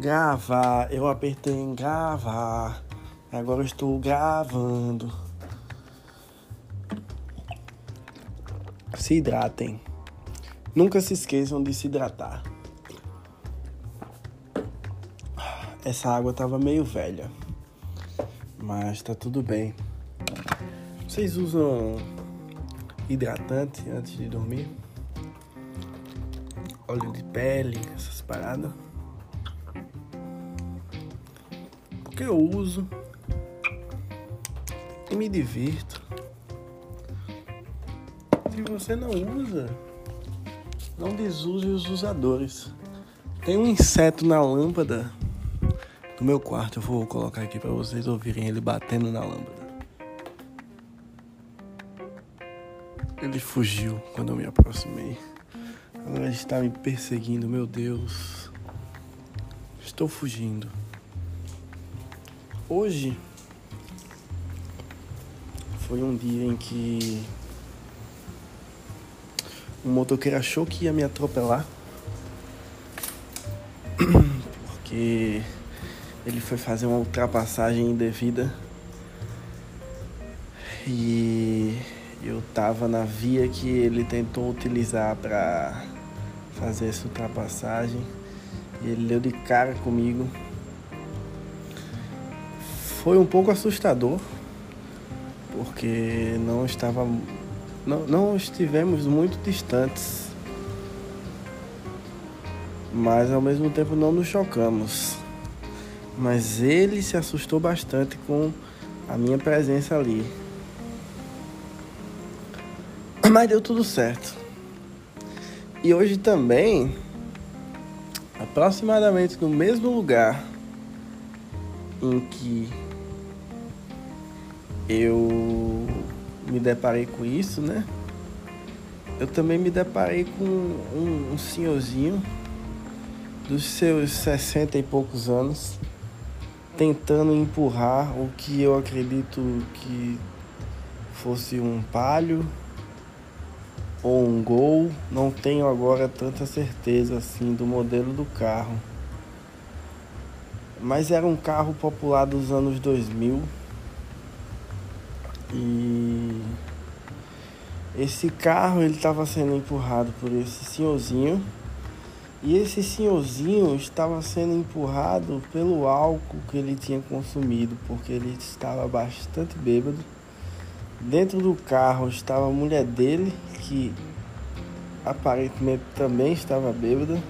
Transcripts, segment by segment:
Gravar, eu apertei em gravar. Agora estou gravando. Se hidratem. Nunca se esqueçam de se hidratar. Essa água tava meio velha. Mas tá tudo bem. Vocês usam hidratante antes de dormir? Óleo de pele, essas paradas? Porque eu uso e me divirto. Se você não usa, não desuse os usadores. Tem um inseto na lâmpada do meu quarto. Eu vou colocar aqui para vocês ouvirem ele batendo na lâmpada. Ele fugiu quando eu me aproximei. Agora ele está me perseguindo, meu Deus. Estou fugindo. Hoje foi um dia em que um motoqueiro achou que ia me atropelar. Porque ele foi fazer uma ultrapassagem indevida. E eu tava na via que ele tentou utilizar para fazer essa ultrapassagem. E ele deu de cara comigo. Foi um pouco assustador porque não estava não, não estivemos muito distantes. Mas ao mesmo tempo não nos chocamos. Mas ele se assustou bastante com a minha presença ali. Mas deu tudo certo. E hoje também aproximadamente no mesmo lugar em que eu me deparei com isso, né? Eu também me deparei com um, um senhorzinho dos seus sessenta e poucos anos tentando empurrar o que eu acredito que fosse um palio ou um gol, não tenho agora tanta certeza assim do modelo do carro. Mas era um carro popular dos anos 2000 e esse carro ele estava sendo empurrado por esse senhorzinho e esse senhorzinho estava sendo empurrado pelo álcool que ele tinha consumido, porque ele estava bastante bêbado. Dentro do carro estava a mulher dele, que aparentemente também estava bêbada.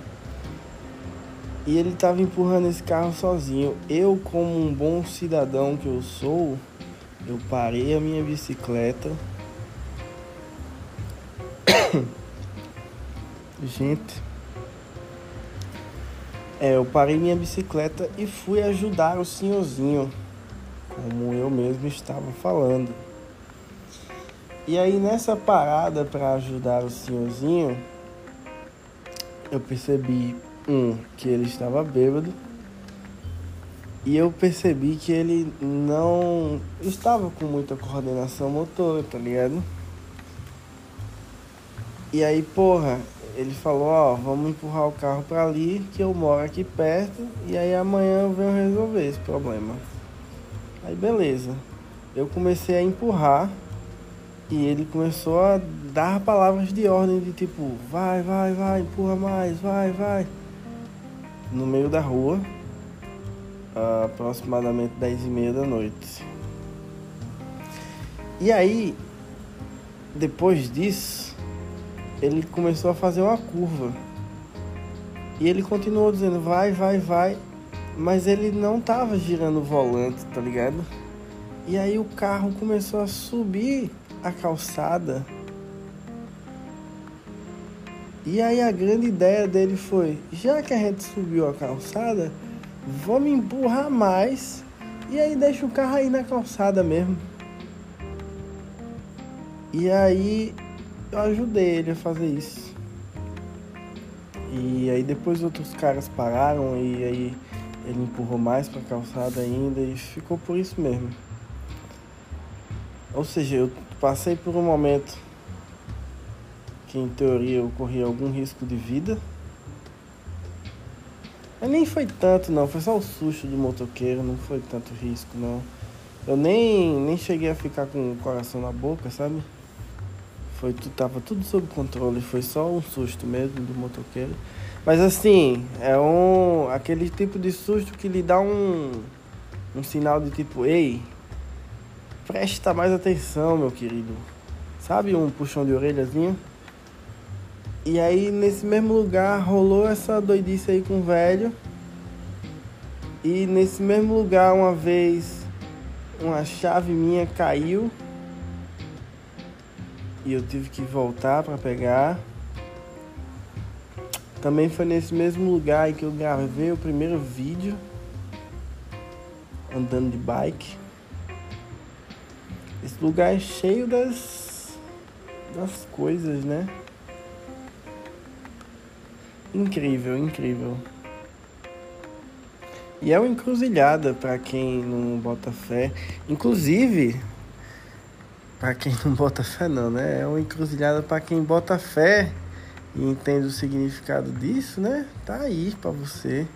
E ele estava empurrando esse carro sozinho. Eu, como um bom cidadão que eu sou, eu parei a minha bicicleta. Gente, é, eu parei minha bicicleta e fui ajudar o senhorzinho, como eu mesmo estava falando. E aí nessa parada para ajudar o senhorzinho, eu percebi um que ele estava bêbado e eu percebi que ele não estava com muita coordenação motora, tá ligado? E aí, porra, ele falou, ó, vamos empurrar o carro para ali, que eu moro aqui perto, e aí amanhã eu venho resolver esse problema. Aí beleza. Eu comecei a empurrar e ele começou a dar palavras de ordem de tipo, vai, vai, vai, empurra mais, vai, vai. No meio da rua aproximadamente 10 e meia da noite. E aí, depois disso, ele começou a fazer uma curva. E ele continuou dizendo vai, vai, vai, mas ele não tava girando o volante, tá ligado? E aí o carro começou a subir a calçada. E aí a grande ideia dele foi, já que a gente subiu a calçada, vamos empurrar mais e aí deixa o carro aí na calçada mesmo. E aí eu ajudei ele a fazer isso. E aí depois outros caras pararam e aí ele empurrou mais pra calçada ainda e ficou por isso mesmo. Ou seja, eu passei por um momento que em teoria eu corri algum risco de vida Mas nem foi tanto não, foi só o susto do motoqueiro, não foi tanto risco não. Eu nem, nem cheguei a ficar com o coração na boca, sabe? Foi, tava tudo sob controle, foi só um susto mesmo do motoqueiro. Mas assim, é um aquele tipo de susto que lhe dá um, um sinal de tipo, ei, presta mais atenção, meu querido. Sabe um puxão de orelhazinho? E aí nesse mesmo lugar rolou essa doidice aí com o velho. E nesse mesmo lugar uma vez uma chave minha caiu e eu tive que voltar para pegar. Também foi nesse mesmo lugar que eu gravei o primeiro vídeo andando de bike. Esse lugar é cheio das das coisas, né? Incrível, incrível. E é uma encruzilhada para quem não bota fé. Inclusive, para quem não bota fé não, né? É uma encruzilhada para quem bota fé e entende o significado disso, né? Tá aí para você.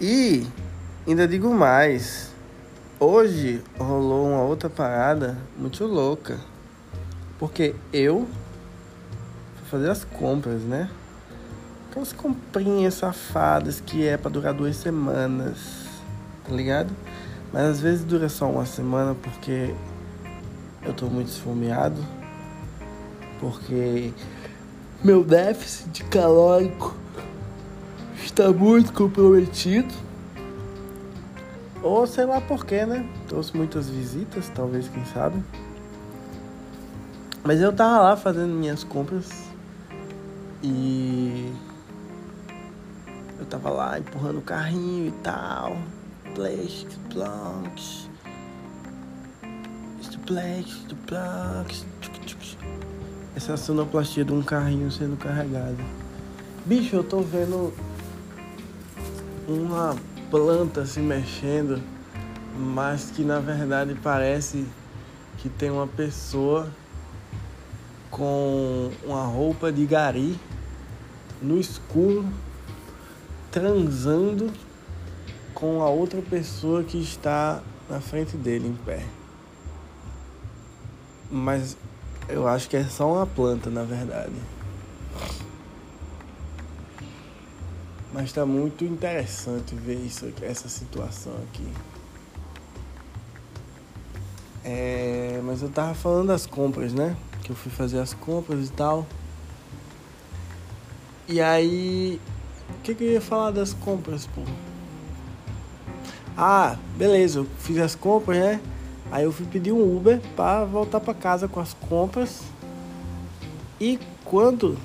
E ainda digo mais. Hoje rolou uma outra parada muito louca. Porque eu fui fazer as compras, né? Aquelas comprinhas safadas que é para durar duas semanas, tá ligado? Mas às vezes dura só uma semana porque eu tô muito esfomeado. Porque meu déficit calórico está muito comprometido. Ou sei lá porquê, né? Trouxe muitas visitas, talvez, quem sabe. Mas eu tava lá fazendo minhas compras e tava lá empurrando o carrinho e tal. Plastic, planks. Plastic, planks. Essa sonoplastia de um carrinho sendo carregado. Bicho, eu tô vendo uma planta se mexendo, mas que na verdade parece que tem uma pessoa com uma roupa de gari no escuro transando com a outra pessoa que está na frente dele em pé. Mas eu acho que é só uma planta, na verdade. Mas está muito interessante ver isso, essa situação aqui. É, mas eu tava falando das compras, né? Que eu fui fazer as compras e tal. E aí o que, que eu ia falar das compras, pô? Ah, beleza, eu fiz as compras, né? Aí eu fui pedir um Uber para voltar para casa com as compras. E quando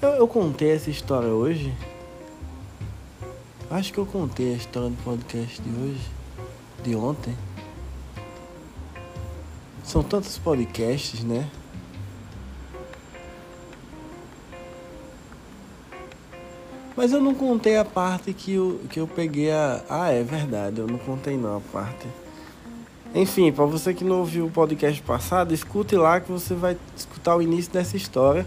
eu, eu, contei essa história hoje, acho que eu contei a história do podcast de hoje, de ontem. São tantos podcasts, né? Mas eu não contei a parte que eu, que eu peguei a. Ah, é verdade, eu não contei não a parte. Enfim, para você que não ouviu o podcast passado, escute lá que você vai escutar o início dessa história.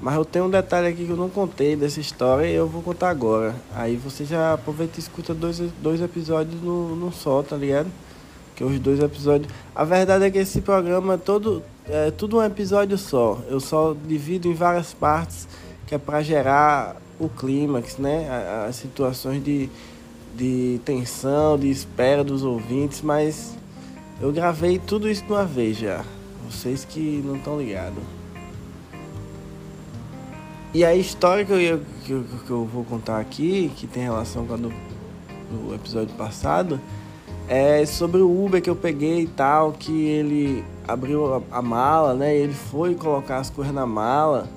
Mas eu tenho um detalhe aqui que eu não contei dessa história e eu vou contar agora. Aí você já aproveita e escuta dois, dois episódios no, no só, tá ligado? Que os dois episódios. A verdade é que esse programa é todo. É tudo um episódio só. Eu só divido em várias partes que é para gerar o clímax, né? As situações de, de tensão, de espera dos ouvintes, mas eu gravei tudo isso de uma vez já. Vocês que não estão ligados. E a história que eu, que, eu, que eu vou contar aqui, que tem relação com a do, do episódio passado, é sobre o Uber que eu peguei e tal, que ele abriu a, a mala, né? Ele foi colocar as coisas na mala.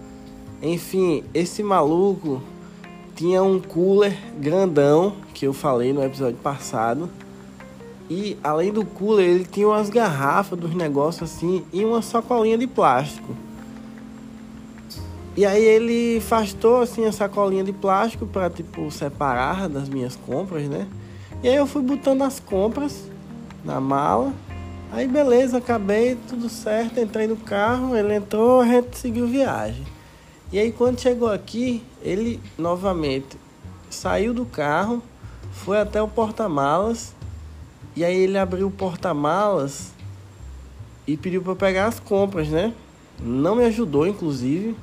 Enfim, esse maluco tinha um cooler grandão que eu falei no episódio passado. E além do cooler, ele tinha umas garrafas dos negócios assim e uma sacolinha de plástico. E aí ele afastou assim a sacolinha de plástico para tipo separar das minhas compras, né? E aí eu fui botando as compras na mala. Aí beleza, acabei, tudo certo, entrei no carro, ele entrou, a gente seguiu viagem. E aí quando chegou aqui, ele novamente saiu do carro, foi até o porta-malas, e aí ele abriu o porta-malas e pediu para pegar as compras, né? Não me ajudou, inclusive.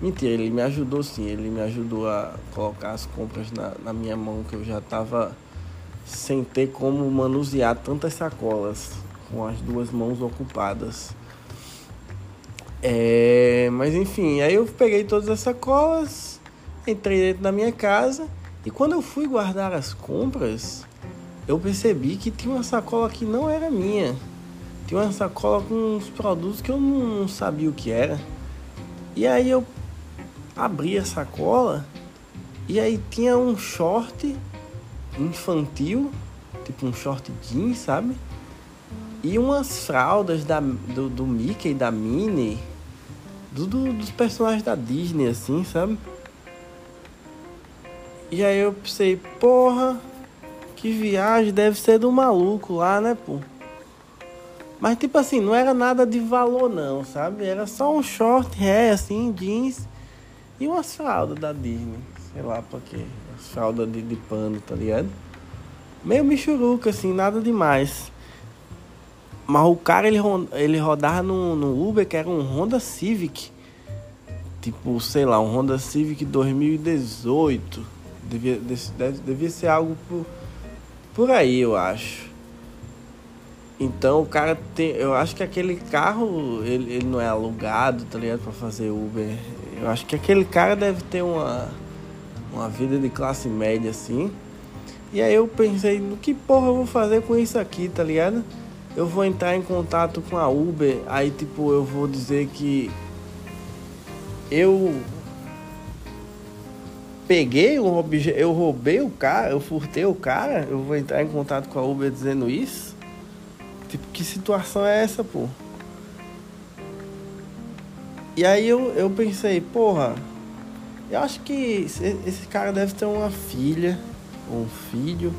Mentira, ele me ajudou sim, ele me ajudou a colocar as compras na, na minha mão, que eu já tava sem ter como manusear tantas sacolas com as duas mãos ocupadas. É, mas enfim, aí eu peguei todas as sacolas, entrei dentro da minha casa e quando eu fui guardar as compras, eu percebi que tinha uma sacola que não era minha. Tinha uma sacola com uns produtos que eu não sabia o que era. E aí eu abri a sacola e aí tinha um short infantil, tipo um short jeans, sabe? E umas fraldas da, do, do Mickey, da Minnie, do, do, dos personagens da Disney, assim, sabe? E aí eu pensei, porra, que viagem deve ser do maluco lá, né, pô? Mas tipo assim, não era nada de valor não, sabe? Era só um short ré, assim, jeans e umas fraldas da Disney. Sei lá pra quê. As fraldas de, de pano, tá ligado? Meio michuruca, assim, nada demais. Mas o cara, ele, ele rodava no, no Uber, que era um Honda Civic. Tipo, sei lá, um Honda Civic 2018. Devia, devia ser algo por, por aí, eu acho. Então o cara tem. Eu acho que aquele carro, ele, ele não é alugado, tá ligado? Pra fazer Uber. Eu acho que aquele cara deve ter uma, uma vida de classe média assim. E aí eu pensei, no que porra eu vou fazer com isso aqui, tá ligado? Eu vou entrar em contato com a Uber, aí tipo eu vou dizer que eu peguei um objeto, eu roubei o cara, eu furtei o cara, eu vou entrar em contato com a Uber dizendo isso? Tipo, que situação é essa, pô? E aí eu, eu pensei, porra, eu acho que esse cara deve ter uma filha, ou um filho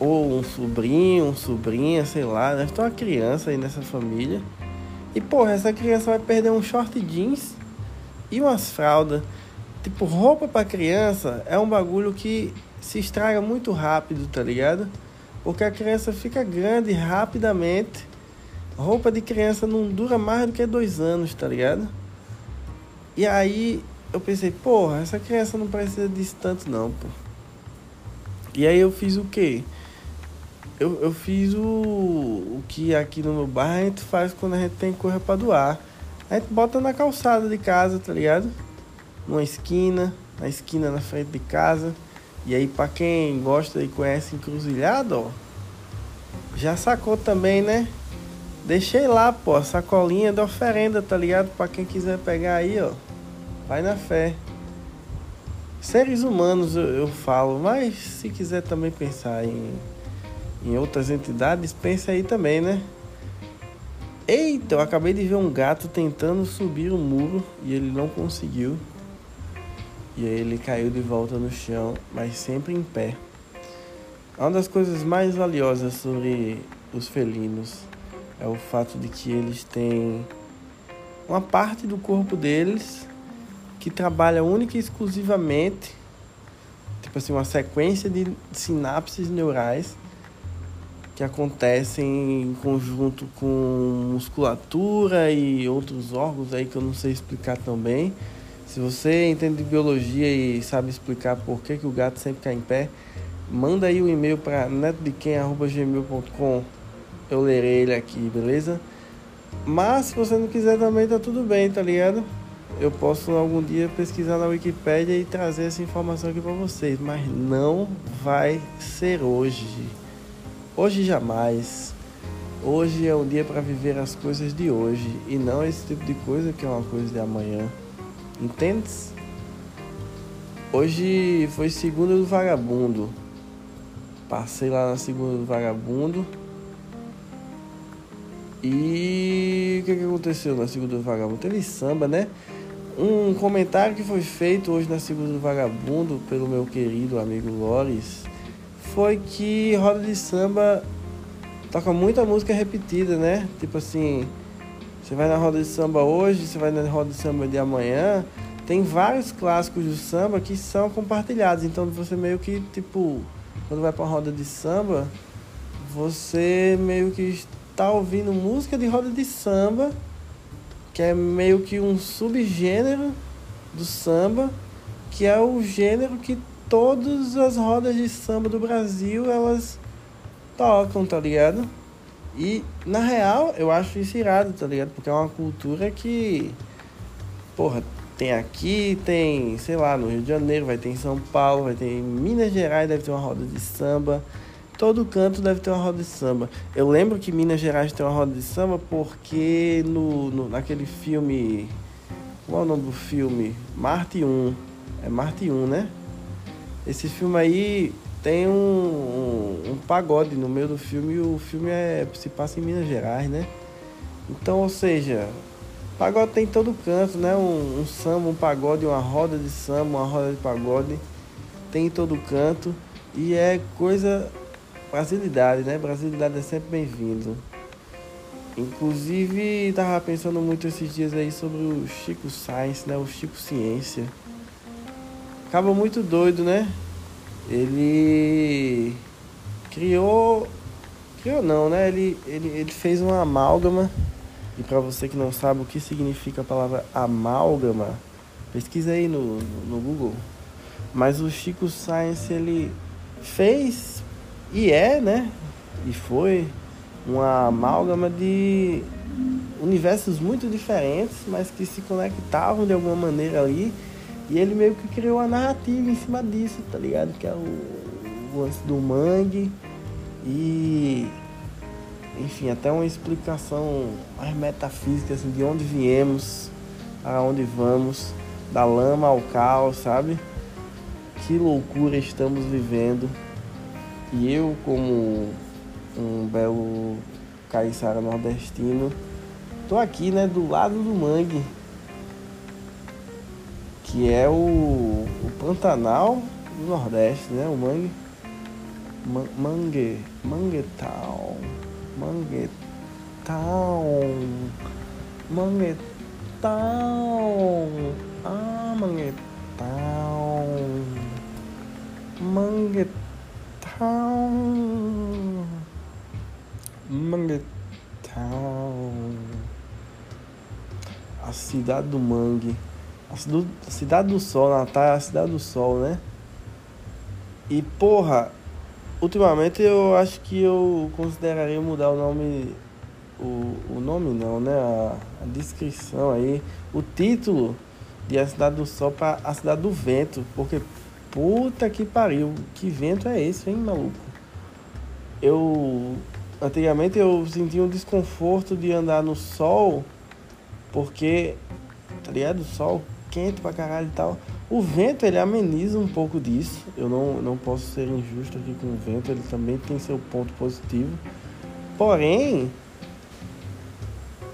ou um sobrinho, um sobrinha, sei lá, deve ter uma criança aí nessa família. E porra, essa criança vai perder um short jeans e umas fraldas. Tipo, roupa para criança é um bagulho que se estraga muito rápido, tá ligado? Porque a criança fica grande rapidamente. Roupa de criança não dura mais do que dois anos, tá ligado? E aí eu pensei, porra, essa criança não precisa disso tanto não, pô. E aí eu fiz o quê? Eu, eu fiz o, o que aqui no meu bairro a gente faz quando a gente tem coisa pra doar. A gente bota na calçada de casa, tá ligado? Numa esquina, na esquina na frente de casa. E aí, pra quem gosta e conhece encruzilhado, ó, já sacou também, né? Deixei lá, pô, a sacolinha da oferenda, tá ligado? Pra quem quiser pegar aí, ó. Vai na fé. Seres humanos eu, eu falo, mas se quiser também pensar em em outras entidades, pense aí também, né? Eita, eu acabei de ver um gato tentando subir o muro e ele não conseguiu. E aí ele caiu de volta no chão, mas sempre em pé. Uma das coisas mais valiosas sobre os felinos é o fato de que eles têm uma parte do corpo deles que trabalha única e exclusivamente, tipo assim, uma sequência de sinapses neurais que acontecem em conjunto com musculatura e outros órgãos aí que eu não sei explicar também. Se você entende de biologia e sabe explicar por que, que o gato sempre cai em pé, manda aí o um e-mail para netodequem.gmail.com eu lerei ele aqui, beleza? Mas se você não quiser também tá tudo bem, tá ligado? Eu posso algum dia pesquisar na Wikipedia e trazer essa informação aqui para vocês, mas não vai ser hoje. Hoje jamais. Hoje é um dia para viver as coisas de hoje e não esse tipo de coisa que é uma coisa de amanhã. Entendes? Hoje foi segunda do vagabundo. Passei lá na segunda do vagabundo. E o que, que aconteceu na segunda do vagabundo? Teve samba, né? Um comentário que foi feito hoje na segunda do vagabundo pelo meu querido amigo Loris foi que roda de samba toca muita música repetida, né? Tipo assim, você vai na roda de samba hoje, você vai na roda de samba de amanhã, tem vários clássicos do samba que são compartilhados. Então você meio que, tipo, quando vai pra uma roda de samba, você meio que está ouvindo música de roda de samba, que é meio que um subgênero do samba, que é o gênero que todas as rodas de samba do Brasil elas tocam, tá ligado? E na real eu acho isso irado, tá ligado? Porque é uma cultura que, porra, tem aqui, tem, sei lá, no Rio de Janeiro, vai ter em São Paulo, vai ter em Minas Gerais, deve ter uma roda de samba. Todo canto deve ter uma roda de samba. Eu lembro que Minas Gerais tem uma roda de samba porque no, no naquele filme. Qual é o nome do filme? Marte 1. É Marte 1, né? Esse filme aí tem um, um, um, pagode no meio do filme e o filme é, se passa em Minas Gerais, né? Então, ou seja, pagode tem todo canto, né? Um, um samba, um pagode, uma roda de samba, uma roda de pagode tem em todo canto e é coisa brasilidade, né? Brasilidade é sempre bem-vindo. Inclusive, tava pensando muito esses dias aí sobre o Chico Science, né? O Chico Ciência. Acaba muito doido, né? ele criou criou não, né? Ele, ele, ele fez uma amálgama. E para você que não sabe o que significa a palavra amálgama, pesquisa aí no, no Google. Mas o Chico Science ele fez e é, né? E foi uma amálgama de universos muito diferentes, mas que se conectavam de alguma maneira ali e ele meio que criou a narrativa em cima disso, tá ligado? Que é o, o lance do mangue e enfim, até uma explicação mais metafísica assim, de onde viemos, para onde vamos, da lama ao caos, sabe? Que loucura estamos vivendo. E eu como um belo caiçara nordestino, tô aqui, né, do lado do mangue que é o, o Pantanal do Nordeste, né? O Mangue. Man, mangue. Manguetown. Manguetown. Manguetown. Ah, Manguetown. Manguetown. Manguetown. A cidade do mangue. A Cidade do Sol, Natal é a Cidade do Sol, né? E porra, ultimamente eu acho que eu consideraria mudar o nome. O, o nome não, né? A, a descrição aí. O título de A Cidade do Sol para A Cidade do Vento. Porque puta que pariu. Que vento é esse, hein, maluco? Eu. Antigamente eu sentia um desconforto de andar no sol. Porque. Tá ligado? Sol quente pra caralho e tal. O vento ele ameniza um pouco disso. Eu não, não posso ser injusto aqui com o vento, ele também tem seu ponto positivo. Porém,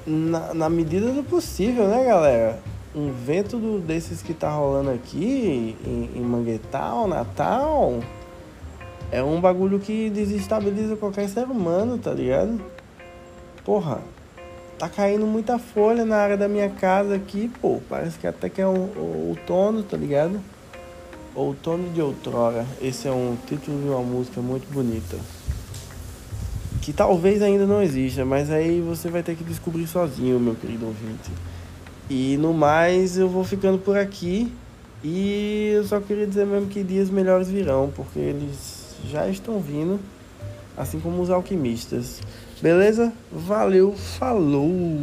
na, na medida do possível, né, galera? Um vento do, desses que tá rolando aqui em, em Manguetal, Natal, é um bagulho que desestabiliza qualquer ser humano, tá ligado? Porra, tá caindo muita folha na área da minha casa aqui, pô. Parece que até que é um, um outono, tá ligado? Outono de Outrora. Esse é um título de uma música muito bonita. Que talvez ainda não exista, mas aí você vai ter que descobrir sozinho, meu querido ouvinte. E no mais, eu vou ficando por aqui. E eu só queria dizer mesmo que dias melhores virão, porque eles já estão vindo, assim como os alquimistas. Beleza? Valeu, falou!